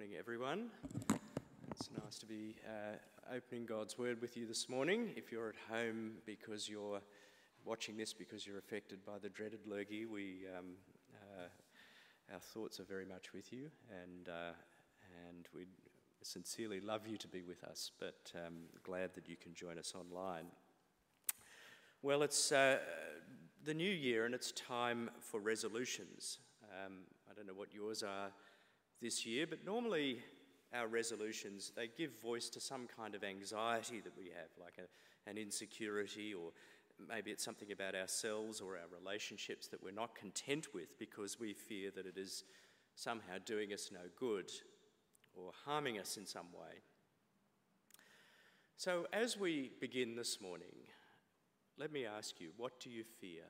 Morning, everyone. It's nice to be uh, opening God's Word with you this morning. If you're at home because you're watching this because you're affected by the dreaded lurgy, we, um, uh, our thoughts are very much with you, and, uh, and we sincerely love you to be with us, but um, glad that you can join us online. Well, it's uh, the new year and it's time for resolutions. Um, I don't know what yours are this year, but normally our resolutions they give voice to some kind of anxiety that we have, like a, an insecurity, or maybe it's something about ourselves or our relationships that we're not content with because we fear that it is somehow doing us no good or harming us in some way. So, as we begin this morning, let me ask you what do you fear?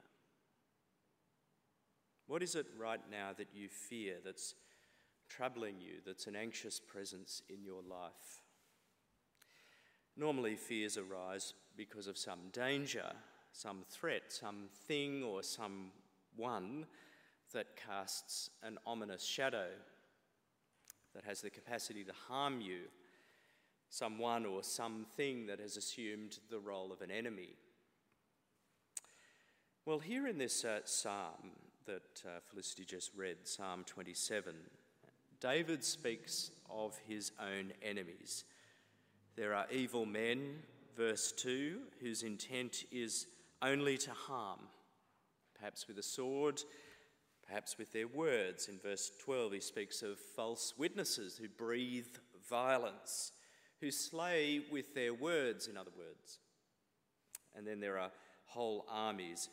What is it right now that you fear that's troubling you, that's an anxious presence in your life? Normally, fears arise because of some danger, some threat, some thing or someone that casts an ominous shadow, that has the capacity to harm you, someone or something that has assumed the role of an enemy. Well, here in this uh, psalm, that uh, Felicity just read, Psalm 27, David speaks of his own enemies. There are evil men, verse 2, whose intent is only to harm, perhaps with a sword, perhaps with their words. In verse 12, he speaks of false witnesses who breathe violence, who slay with their words, in other words. And then there are whole armies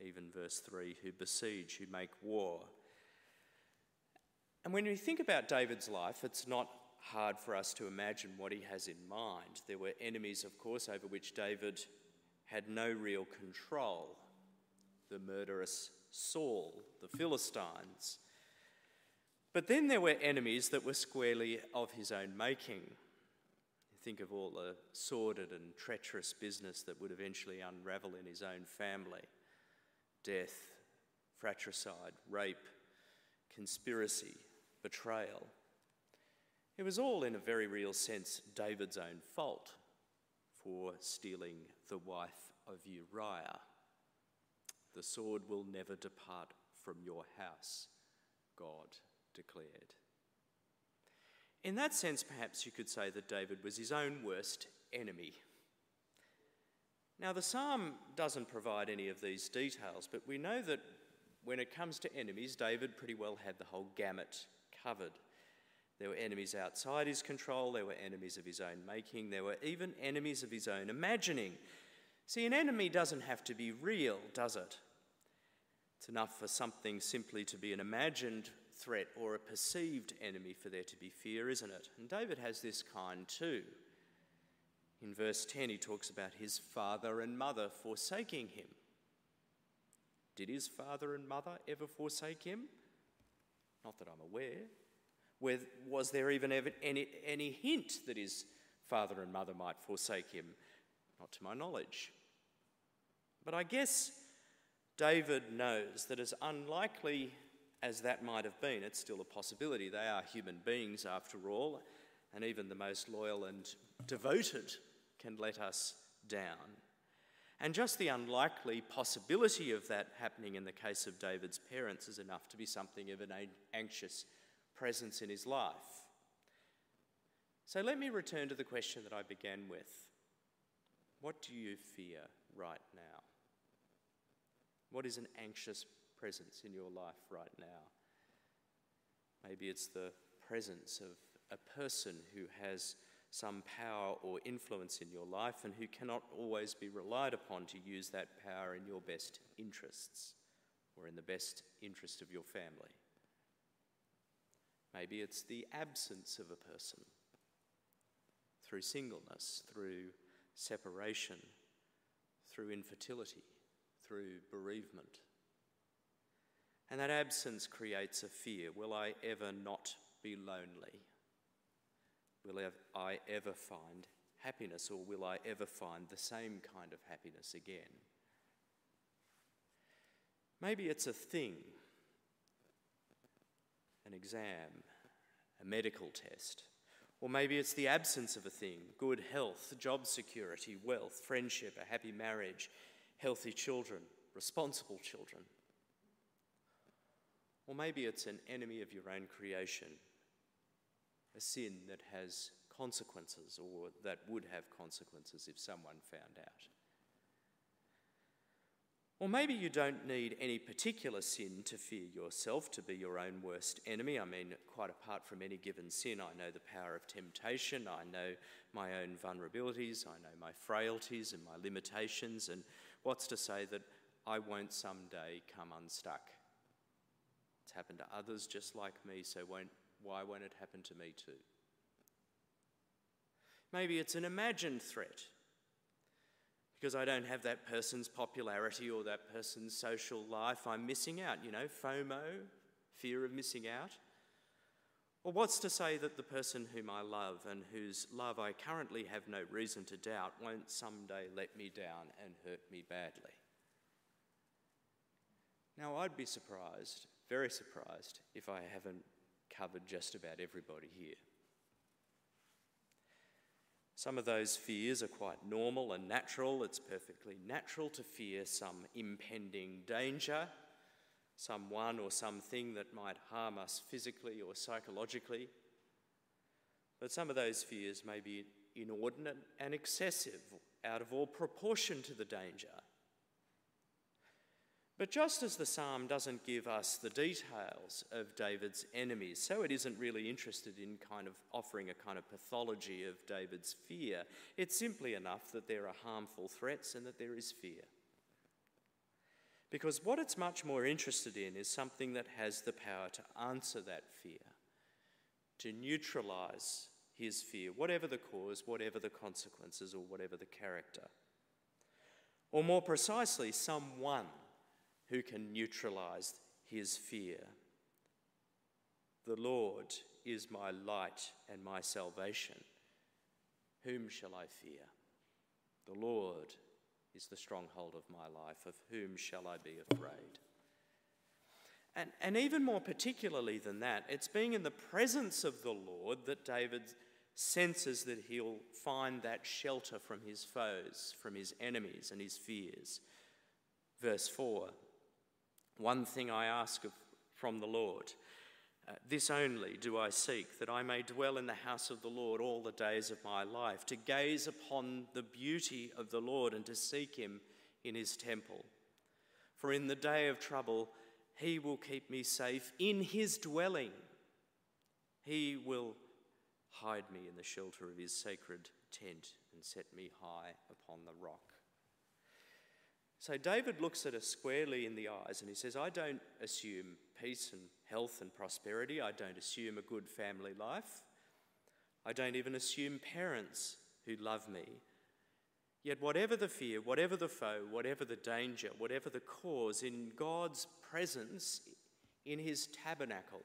even verse 3, who besiege, who make war. And when we think about David's life, it's not hard for us to imagine what he has in mind. There were enemies, of course, over which David had no real control the murderous Saul, the Philistines. But then there were enemies that were squarely of his own making. Think of all the sordid and treacherous business that would eventually unravel in his own family death, fratricide, rape, conspiracy, betrayal. It was all, in a very real sense, David's own fault for stealing the wife of Uriah. The sword will never depart from your house, God declared. In that sense, perhaps you could say that David was his own worst enemy. Now, the psalm doesn't provide any of these details, but we know that when it comes to enemies, David pretty well had the whole gamut covered. There were enemies outside his control, there were enemies of his own making, there were even enemies of his own imagining. See, an enemy doesn't have to be real, does it? It's enough for something simply to be an imagined threat or a perceived enemy for there to be fear, isn't it? And David has this kind too. In verse 10, he talks about his father and mother forsaking him. Did his father and mother ever forsake him? Not that I'm aware. Where, Was there even any, any hint that his father and mother might forsake him? Not to my knowledge. But I guess David knows that as unlikely as that might have been, it's still a possibility. They are human beings after all, and even the most loyal and devoted can let us down. And just the unlikely possibility of that happening in the case of David's parents is enough to be something of an anxious presence in his life. So let me return to the question that I began with What do you fear right now? What is an anxious presence in your life right now? Maybe it's the presence of a person who has some power or influence in your life and who cannot always be relied upon to use that power in your best interests or in the best interest of your family. Maybe it's the absence of a person through singleness, through separation, through infertility, through bereavement. And that absence creates a fear will I ever not be lonely? Will I ever find happiness or will I ever find the same kind of happiness again? Maybe it's a thing, an exam, a medical test. Or maybe it's the absence of a thing good health, job security, wealth, friendship, a happy marriage, healthy children, responsible children. Or maybe it's an enemy of your own creation, a sin that has consequences or that would have consequences if someone found out. Or maybe you don't need any particular sin to fear yourself, to be your own worst enemy. I mean, quite apart from any given sin, I know the power of temptation, I know my own vulnerabilities, I know my frailties and my limitations, and what's to say that I won't someday come unstuck? It's happened to others just like me, so won't, why won't it happen to me too? Maybe it's an imagined threat because I don't have that person's popularity or that person's social life. I'm missing out, you know, FOMO, fear of missing out. Or what's to say that the person whom I love and whose love I currently have no reason to doubt won't someday let me down and hurt me badly? Now, I'd be surprised, very surprised, if I haven't covered just about everybody here. Some of those fears are quite normal and natural. It's perfectly natural to fear some impending danger, someone or something that might harm us physically or psychologically. But some of those fears may be inordinate and excessive, out of all proportion to the danger. But just as the psalm doesn't give us the details of David's enemies, so it isn't really interested in kind of offering a kind of pathology of David's fear. It's simply enough that there are harmful threats and that there is fear. Because what it's much more interested in is something that has the power to answer that fear, to neutralize his fear, whatever the cause, whatever the consequences, or whatever the character. Or more precisely, someone who can neutralize his fear. The Lord is my light and my salvation. Whom shall I fear? The Lord is the stronghold of my life. Of whom shall I be afraid? And, and even more particularly than that, it's being in the presence of the Lord that David senses that he'll find that shelter from his foes, from his enemies and his fears. Verse 4 one thing I ask of, from the Lord. Uh, this only do I seek, that I may dwell in the house of the Lord all the days of my life, to gaze upon the beauty of the Lord and to seek him in his temple. For in the day of trouble, he will keep me safe in his dwelling. He will hide me in the shelter of his sacred tent and set me high upon the rock. So David looks at us squarely in the eyes and he says, I don't assume peace and health and prosperity. I don't assume a good family life. I don't even assume parents who love me. Yet, whatever the fear, whatever the foe, whatever the danger, whatever the cause, in God's presence, in his tabernacle,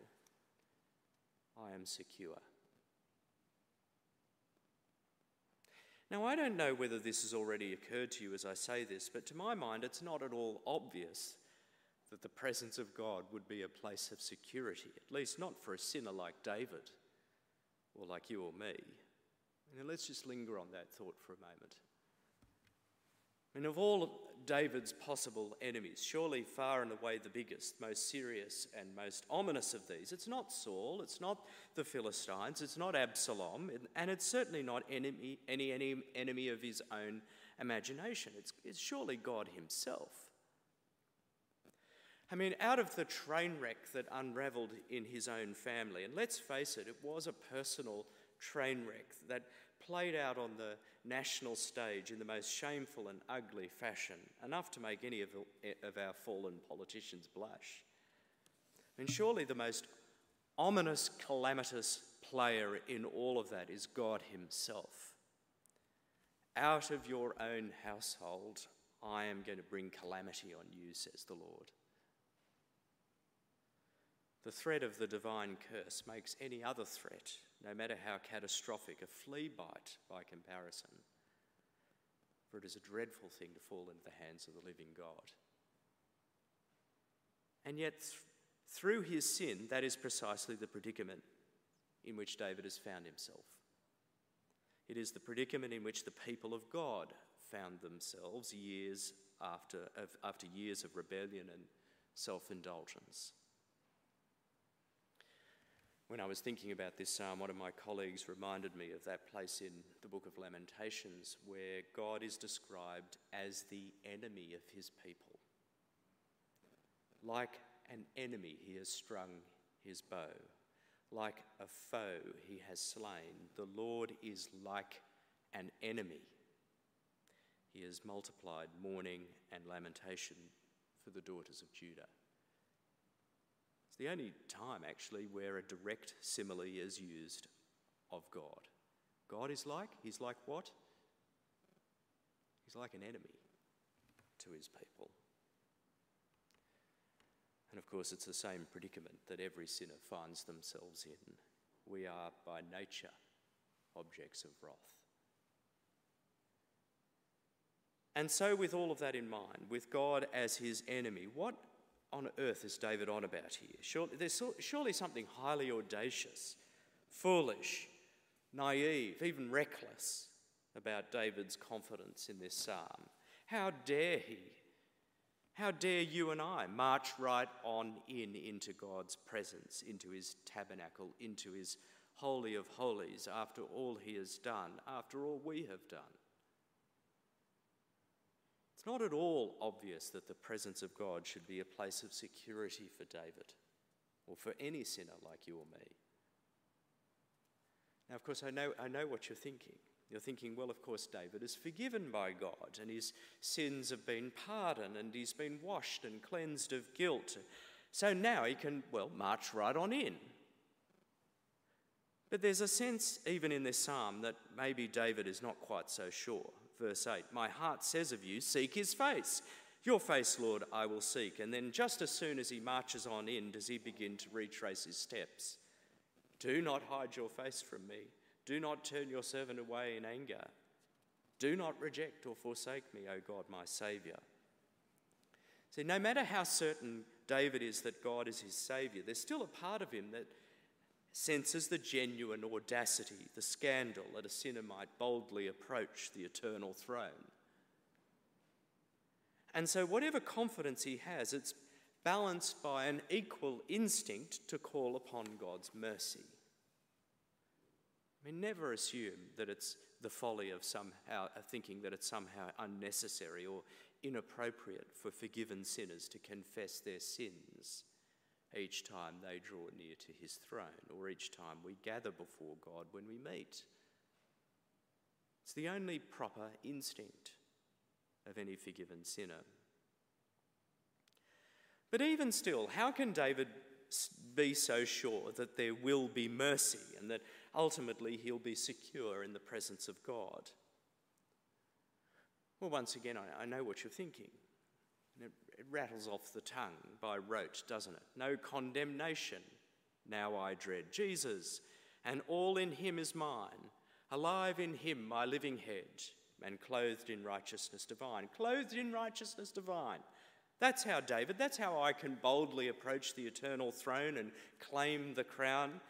I am secure. Now, I don't know whether this has already occurred to you as I say this, but to my mind, it's not at all obvious that the presence of God would be a place of security, at least not for a sinner like David or like you or me. Now, let's just linger on that thought for a moment. And of all David's possible enemies, surely far and away the biggest, most serious, and most ominous of these, it's not Saul, it's not the Philistines, it's not Absalom, and it's certainly not enemy, any, any enemy of his own imagination. It's, it's surely God Himself. I mean, out of the train wreck that unraveled in his own family, and let's face it, it was a personal train wreck that played out on the national stage in the most shameful and ugly fashion, enough to make any of, of our fallen politicians blush. And surely the most ominous, calamitous player in all of that is God Himself. Out of your own household, I am going to bring calamity on you, says the Lord. The threat of the divine curse makes any other threat no matter how catastrophic, a flea bite by comparison. For it is a dreadful thing to fall into the hands of the living God. And yet, th- through his sin, that is precisely the predicament in which David has found himself. It is the predicament in which the people of God found themselves years after, after years of rebellion and self indulgence. When I was thinking about this psalm, one of my colleagues reminded me of that place in the book of Lamentations where God is described as the enemy of his people. Like an enemy, he has strung his bow. Like a foe, he has slain. The Lord is like an enemy. He has multiplied mourning and lamentation for the daughters of Judah. It's the only time, actually, where a direct simile is used of God. God is like, he's like what? He's like an enemy to his people. And of course, it's the same predicament that every sinner finds themselves in. We are by nature objects of wrath. And so, with all of that in mind, with God as his enemy, what on earth is David on about here? Surely, there's surely something highly audacious, foolish, naive, even reckless about David's confidence in this psalm. How dare he? How dare you and I march right on in into God's presence, into his tabernacle, into his holy of holies, after all he has done, after all we have done? It's not at all obvious that the presence of God should be a place of security for David or for any sinner like you or me. Now, of course, I know, I know what you're thinking. You're thinking, well, of course, David is forgiven by God and his sins have been pardoned and he's been washed and cleansed of guilt. So now he can, well, march right on in. But there's a sense, even in this psalm, that maybe David is not quite so sure verse 8 My heart says of you, Seek his face. Your face, Lord, I will seek. And then, just as soon as he marches on in, does he begin to retrace his steps. Do not hide your face from me. Do not turn your servant away in anger. Do not reject or forsake me, O God, my Saviour. See, no matter how certain David is that God is his Saviour, there's still a part of him that senses the genuine audacity, the scandal that a sinner might boldly approach the eternal throne. And so, whatever confidence he has, it's balanced by an equal instinct to call upon God's mercy. I mean, never assume that it's the folly of somehow thinking that it's somehow unnecessary or inappropriate for forgiven sinners to confess their sins each time they draw near to his throne or each time we gather before God when we meet. It's the only proper instinct of any forgiven sinner. But even still, how can David be so sure that there will be mercy and that ultimately he'll be secure in the presence of God? Well, once again, I, know what you're thinking. It, it rattles off the tongue by rote, doesn't it? No condemnation, now I dread. Jesus, and all in him is mine. Alive in him, my living head, and clothed in righteousness divine. Clothed in righteousness divine. That's how David, that's how I can boldly approach the eternal throne and claim the crown.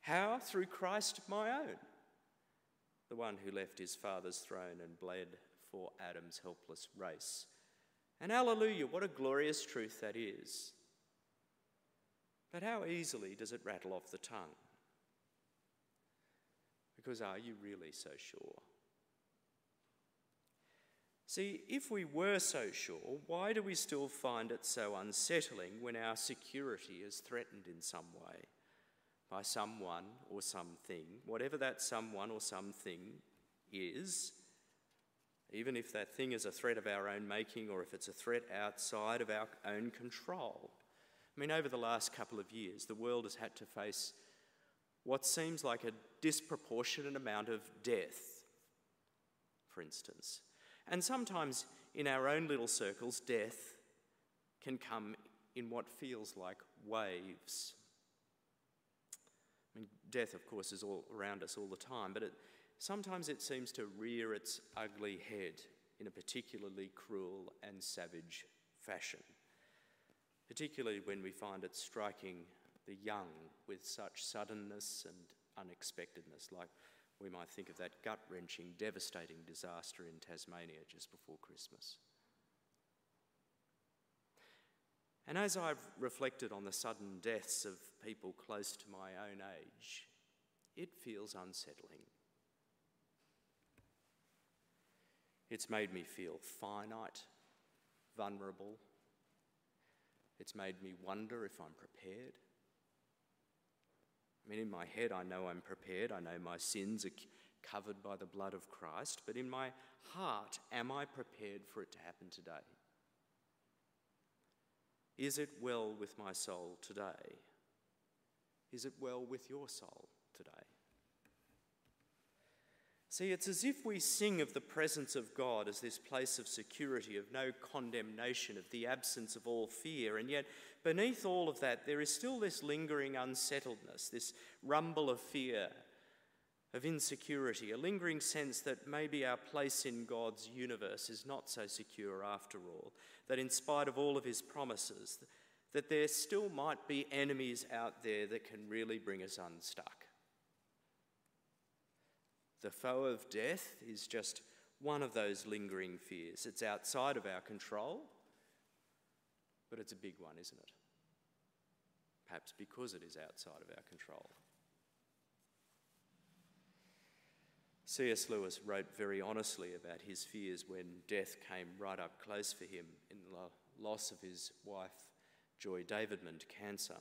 How? Through Christ my own, the one who left his father's throne and bled for Adam's helpless race and hallelujah, what a glorious truth that is. But how easily does it rattle off the tongue? Because are you really so sure? See, if we were so sure, why do we still find it so unsettling when our security is threatened in some way by someone or something, whatever that someone or something is? Even if that thing is a threat of our own making or if it's a threat outside of our own control. I mean, over the last couple of years, the world has had to face what seems like a disproportionate amount of death, for instance. And sometimes in our own little circles, death can come in what feels like waves. I mean, death, of course, is all around us all the time, but it, sometimes it seems to rear its ugly head in a particularly cruel and savage fashion, particularly when we find it striking the young with such suddenness and unexpectedness, like we might think of that gut wrenching, devastating disaster in Tasmania just before Christmas. And as I've reflected on the sudden deaths of people close to my own age, it feels unsettling. It's made me feel finite, vulnerable. It's made me wonder if I'm prepared. I mean, in my head, I know I'm prepared. I know my sins are covered by the blood of Christ. But in my heart, am I prepared for it to happen today? Is it well with my soul today? Is it well with your soul today? See, it's as if we sing of the presence of God as this place of security, of no condemnation, of the absence of all fear, and yet beneath all of that, there is still this lingering unsettledness, this rumble of fear, of insecurity, a lingering sense that maybe our place in God's universe is not so secure after all, that in spite of all of his promises, that there still might be enemies out there that can really bring us unstuck. The foe of death is just one of those lingering fears. It's outside of our control, but it's a big one, isn't it? Perhaps because it is outside of our control. C.S. Lewis wrote very honestly about his fears when death came right up close for him in the loss of his wife, Joy Davidman, to cancer.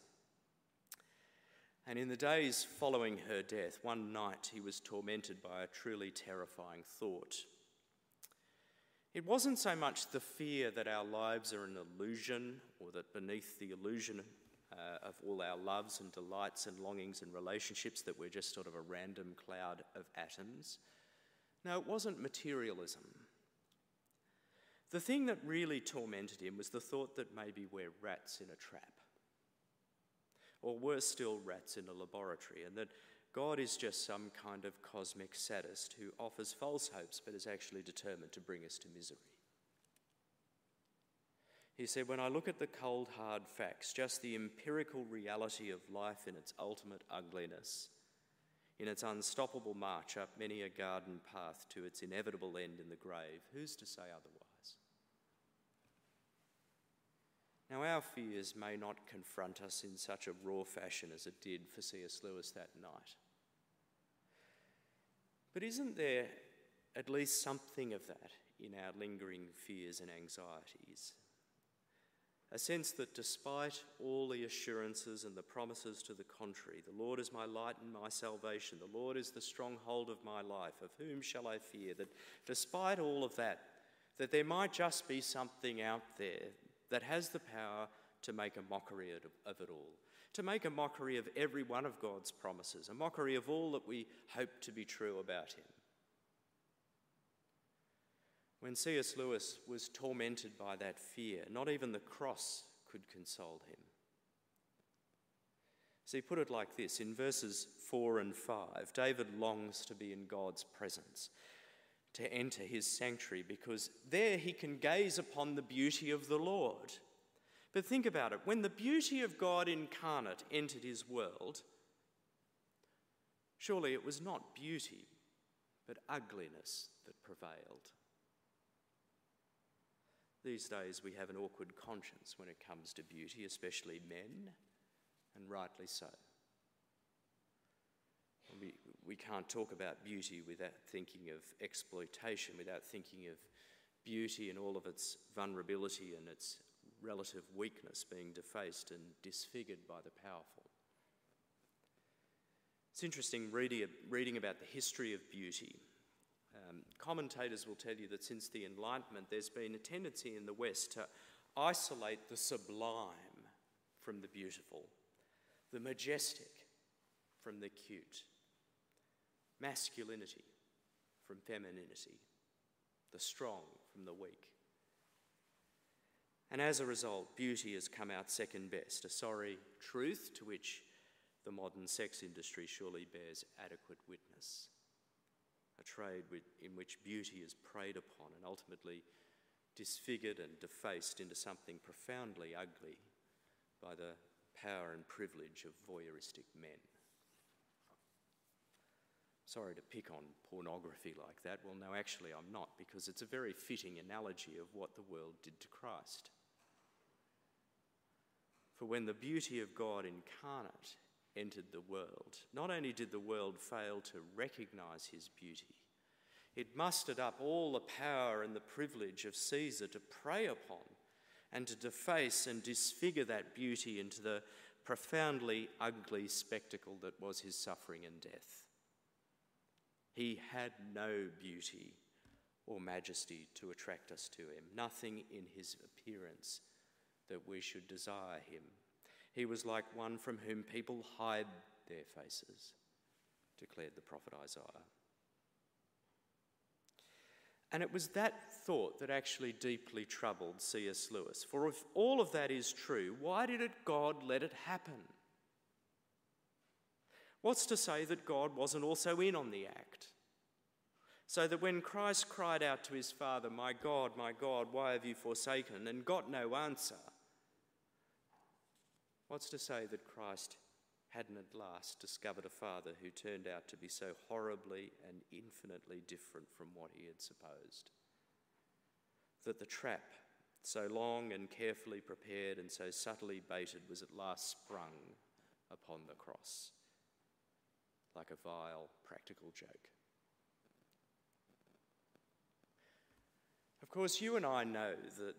And in the days following her death, one night he was tormented by a truly terrifying thought. It wasn't so much the fear that our lives are an illusion or that beneath the illusion uh, of all our loves and delights and longings and relationships that we're just sort of a random cloud of atoms. No, it wasn't materialism. The thing that really tormented him was the thought that maybe we're rats in a trap or worse still, rats in a laboratory, and that God is just some kind of cosmic sadist who offers false hopes but is actually determined to bring us to misery. He said, When I look at the cold, hard facts, just the empirical reality of life in its ultimate ugliness, in its unstoppable march up many a garden path to its inevitable end in the grave, who's to say otherwise? Now, our fears may not confront us in such a raw fashion as it did for C.S. Lewis that night. But isn't there at least something of that in our lingering fears and anxieties? A sense that despite all the assurances and the promises to the contrary, the Lord is my light and my salvation, the Lord is the stronghold of my life, of whom shall I fear? That despite all of that, that there might just be something out there that has the power to make a mockery of it all, to make a mockery of every one of God's promises, a mockery of all that we hope to be true about Him. When C.S. Lewis was tormented by that fear, not even the cross could console him. So he put it like this in verses 4 and 5, David longs to be in God's presence to enter his sanctuary because there he can gaze upon the beauty of the Lord. But think about it when the beauty of God incarnate entered his world, surely it was not beauty, but ugliness that prevailed. These days we have an awkward conscience when it comes to beauty, especially men, and rightly so. We, we can't talk about beauty without thinking of exploitation, without thinking of beauty and all of its vulnerability and its relative weakness being defaced and disfigured by the powerful. It's interesting reading, reading about the history of beauty. Um, commentators will tell you that since the Enlightenment, there's been a tendency in the West to isolate the sublime from the beautiful, the majestic from the cute masculinity from femininity, the strong from the weak. And as a result, beauty has come out second best, a sorry truth to which the modern sex industry surely bears adequate witness. A trade in which beauty is preyed upon and ultimately disfigured and defaced into something profoundly ugly by the power and privilege of voyeuristic men. Sorry to pick on pornography like that. Well, no, actually, I'm not, because it's a very fitting analogy of what the world did to Christ. For when the beauty of God incarnate entered the world, not only did the world fail to recognize his beauty, it mustered up all the power and the privilege of Caesar to prey upon and to deface and disfigure that beauty into the profoundly ugly spectacle that was his suffering and death. He had no beauty or majesty to attract us to him, nothing in his appearance that we should desire him. He was like one from whom people hide their faces, declared the prophet Isaiah. And it was that thought that actually deeply troubled C.S. Lewis. For if all of that is true, why did it God let it happen? What's to say that God wasn't also in on the act? So that when Christ cried out to his Father, My God, my God, why have you forsaken? and got no answer, what's to say that Christ hadn't at last discovered a father who turned out to be so horribly and infinitely different from what he had supposed. That the trap, so long and carefully prepared and so subtly baited, was at last sprung upon the cross like a vile practical joke. Of course, you and I know that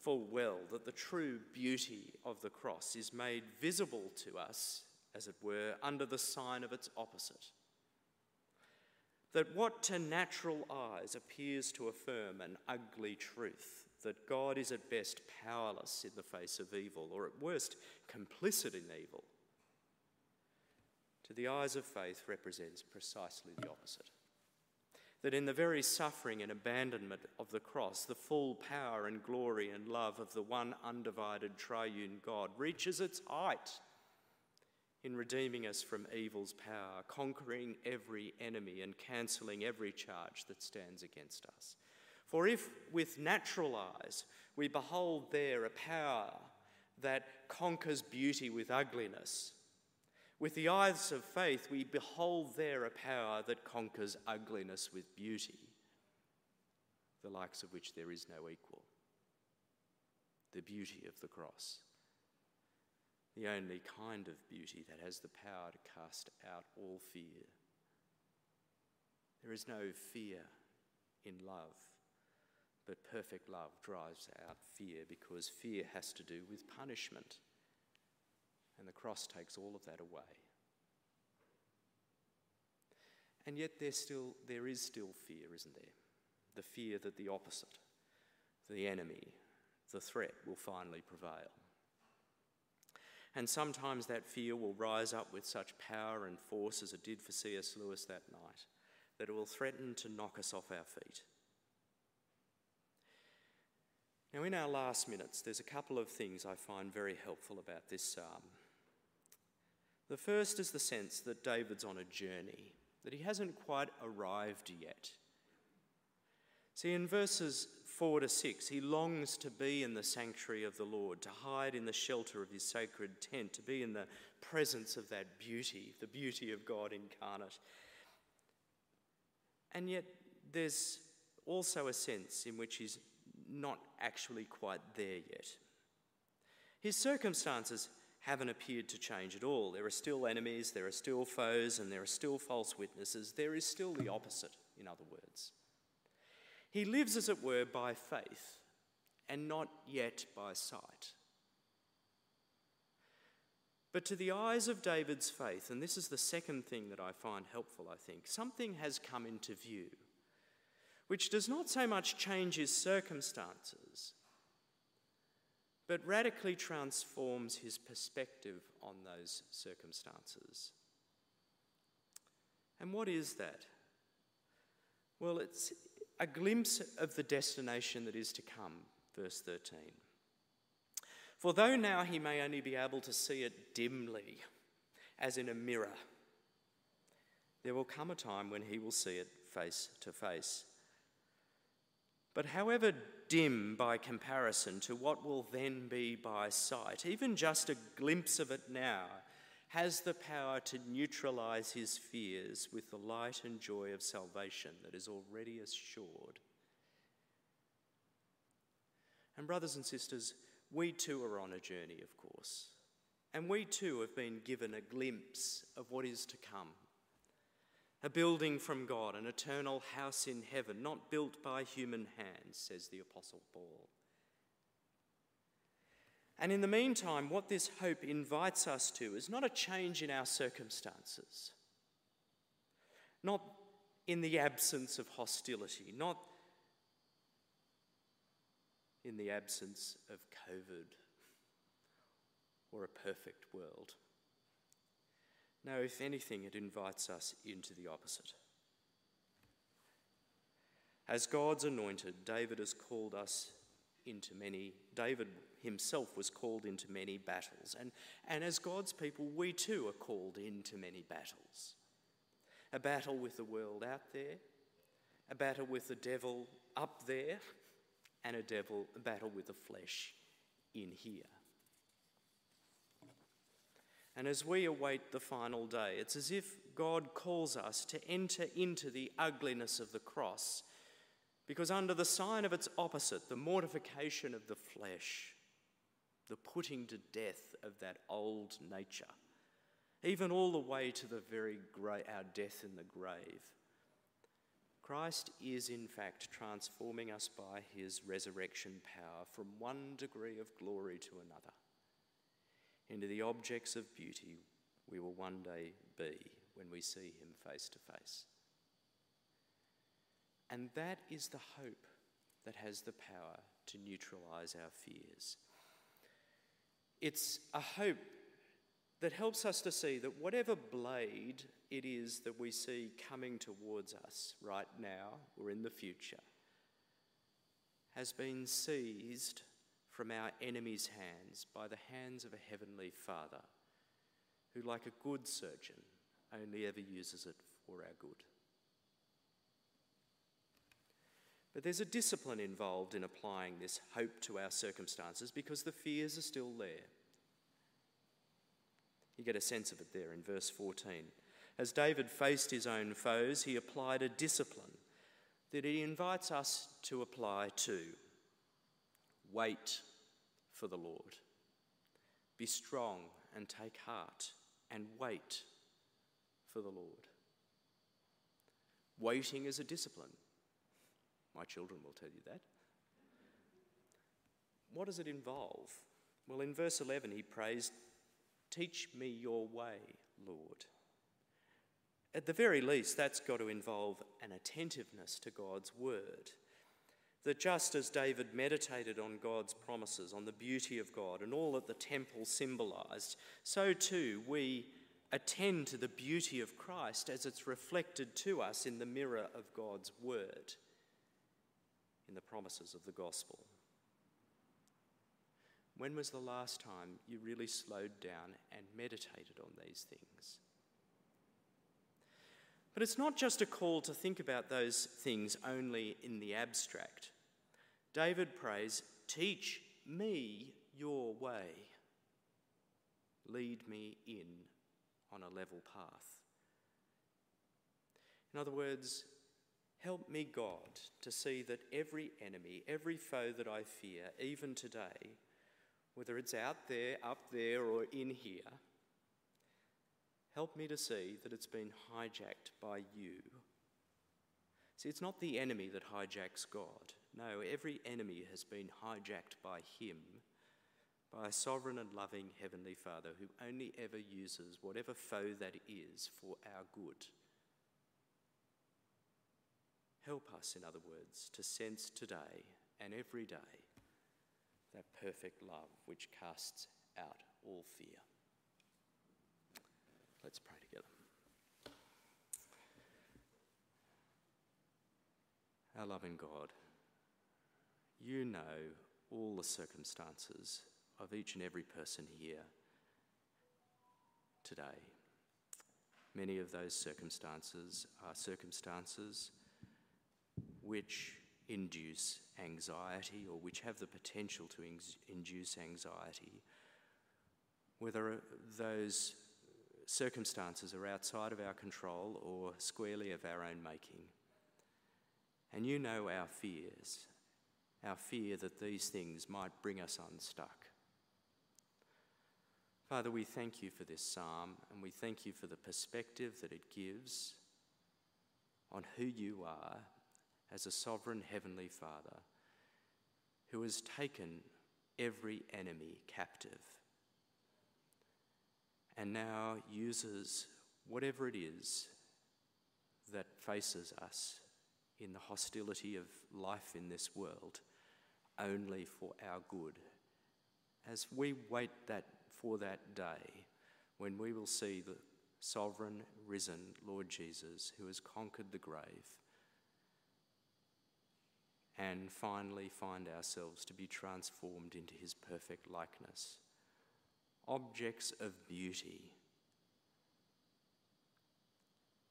full well that the true beauty of the cross is made visible to us as it were, under the sign of its opposite. That what to natural eyes appears to affirm an ugly truth, that God is at best powerless in the face of evil, or at worst complicit in evil, to the eyes of faith represents precisely the opposite. That in the very suffering and abandonment of the cross, the full power and glory and love of the one undivided triune God reaches its height in redeeming us from evil's power, conquering every enemy, and cancelling every charge that stands against us. For if with natural eyes we behold there a power that conquers beauty with ugliness, with the eyes of faith we behold there a power that conquers ugliness with beauty, the likes of which there is no equal. The beauty of the cross the only kind of beauty that has the power to cast out all fear. There is no fear in love, but perfect love drives out fear because fear has to do with punishment. And the cross takes all of that away. And yet there still there is still fear, isn't there? The fear that the opposite, the enemy, the threat will finally prevail. And sometimes that fear will rise up with such power and force as it did for C.S. Lewis that night, that it will threaten to knock us off our feet. Now, in our last minutes, there's a couple of things I find very helpful about this psalm. The first is the sense that David's on a journey, that he hasn't quite arrived yet. See, in verses 4 to 6, he longs to be in the sanctuary of the Lord, to hide in the shelter of his sacred tent, to be in the presence of that beauty, the beauty of God incarnate. And yet, there's also a sense in which he's not actually quite there yet. His circumstances haven't appeared to change at all. There are still enemies, there are still foes, and there are still false witnesses. There is still the opposite, in other words. He lives, as it were, by faith and not yet by sight. But to the eyes of David's faith, and this is the second thing that I find helpful, I think, something has come into view which does not so much change his circumstances, but radically transforms his perspective on those circumstances. And what is that? Well, it's, a glimpse of the destination that is to come, verse 13. For though now he may only be able to see it dimly, as in a mirror, there will come a time when he will see it face to face. But however dim by comparison to what will then be by sight, even just a glimpse of it now has the power to neutralize his fears with the light and joy of salvation that is already assured. And, brothers and sisters, we too are on a journey, of course. And we too have been given a glimpse of what is to come a building from God, an eternal house in heaven, not built by human hands, says the Apostle Paul. And in the meantime, what this hope invites us to is not a change in our circumstances, not in the absence of hostility, not in the absence of COVID or a perfect world. No, if anything, it invites us into the opposite. As God's anointed, David has called us into many, David himself was called into many battles. And, and as God's people, we too are called into many battles. A battle with the world out there, a battle with the devil up there, and a devil, a battle with the flesh in here. And as we await the final day, it's as if God calls us to enter into the ugliness of the cross, because under the sign of its opposite, the mortification of the flesh, the putting to death of that old nature, even all the way to the very gra- our death in the grave. Christ is, in fact, transforming us by his resurrection power from one degree of glory to another into the objects of beauty we will one day be when we see him face to face. And that is the hope that has the power to neutralize our fears. It's a hope that helps us to see that whatever blade it is that we see coming towards us right now or in the future has been seized from our enemies' hands by the hands of a heavenly Father, who, like a good surgeon, only ever uses it for our good. But there's a discipline involved in applying this hope to our circumstances because the fears are still there. You get a sense of it there in verse 14. As David faced his own foes, he applied a discipline that he invites us to apply too. Wait for the Lord. Be strong and take heart and wait for the Lord. Waiting is a discipline. My children will tell you that. What does it involve? Well, in verse 11, he prays, Teach me your way, Lord. At the very least, that's got to involve an attentiveness to God's word. That just as David meditated on God's promises, on the beauty of God, and all that the temple symbolized, so too we attend to the beauty of Christ as it's reflected to us in the mirror of God's word, in the promises of the gospel. When was the last time you really slowed down and meditated on these things? But it's not just a call to think about those things only in the abstract. David prays, Teach me your way. Lead me in on a level path. In other words, help me, God, to see that every enemy, every foe that I fear, even today, whether it's out there, up there, or in here, Help me to see that it's been hijacked by you. See, it's not the enemy that hijacks God. No, every enemy has been hijacked by Him, by a sovereign and loving Heavenly Father who only ever uses whatever foe that is for our good. Help us, in other words, to sense today and every day that perfect love which casts out all fear. Let's pray together. Our loving God, you know all the circumstances of each and every person here today. Many of those circumstances are circumstances which, induce anxiety or which have the potential to induce anxiety, whether those circumstances are outside of our control or squarely of our own making. And you know our fears, our fear that these things might bring us unstuck. Father, we thank you for this psalm and we thank you for the perspective that it gives on who you are as a sovereign heavenly Father who has taken every enemy captive and now uses whatever it is that faces us in the hostility of life in this world only for our good. As we wait that, for that day when we will see the sovereign, risen Lord Jesus who has conquered the grave and finally find ourselves to be transformed into his perfect likeness. Objects of beauty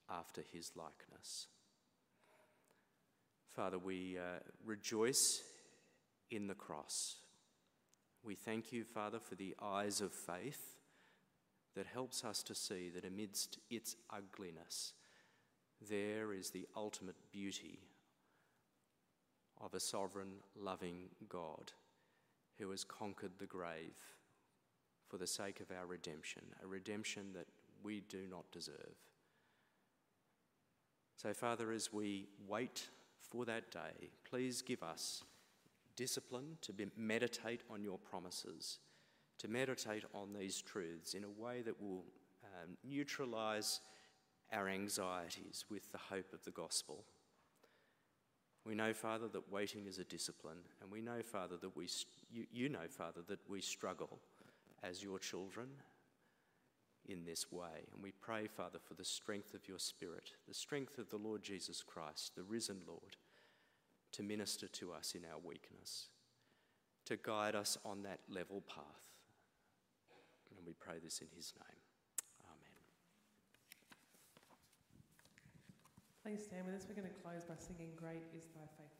after his likeness. Father, we uh, rejoice in the cross. We thank you, Father, for the eyes of faith that helps us to see that amidst its ugliness, there is the ultimate beauty of a sovereign, loving God who has conquered the grave for the sake of our redemption, a redemption that we do not deserve. So, Father, as we wait for that day, please give us discipline to meditate on your promises, to meditate on these truths in a way that will um, neutralize our anxieties with the hope of the gospel. We know, Father, that waiting is a discipline, and we know, Father, that we, you, you know, Father, that we struggle as your children in this way. And we pray, Father, for the strength of your Spirit, the strength of the Lord Jesus Christ, the risen Lord, to minister to us in our weakness, to guide us on that level path. And we pray this in his name. Amen. Please stand with us. We're going to close by singing Great is Thy Faithfulness.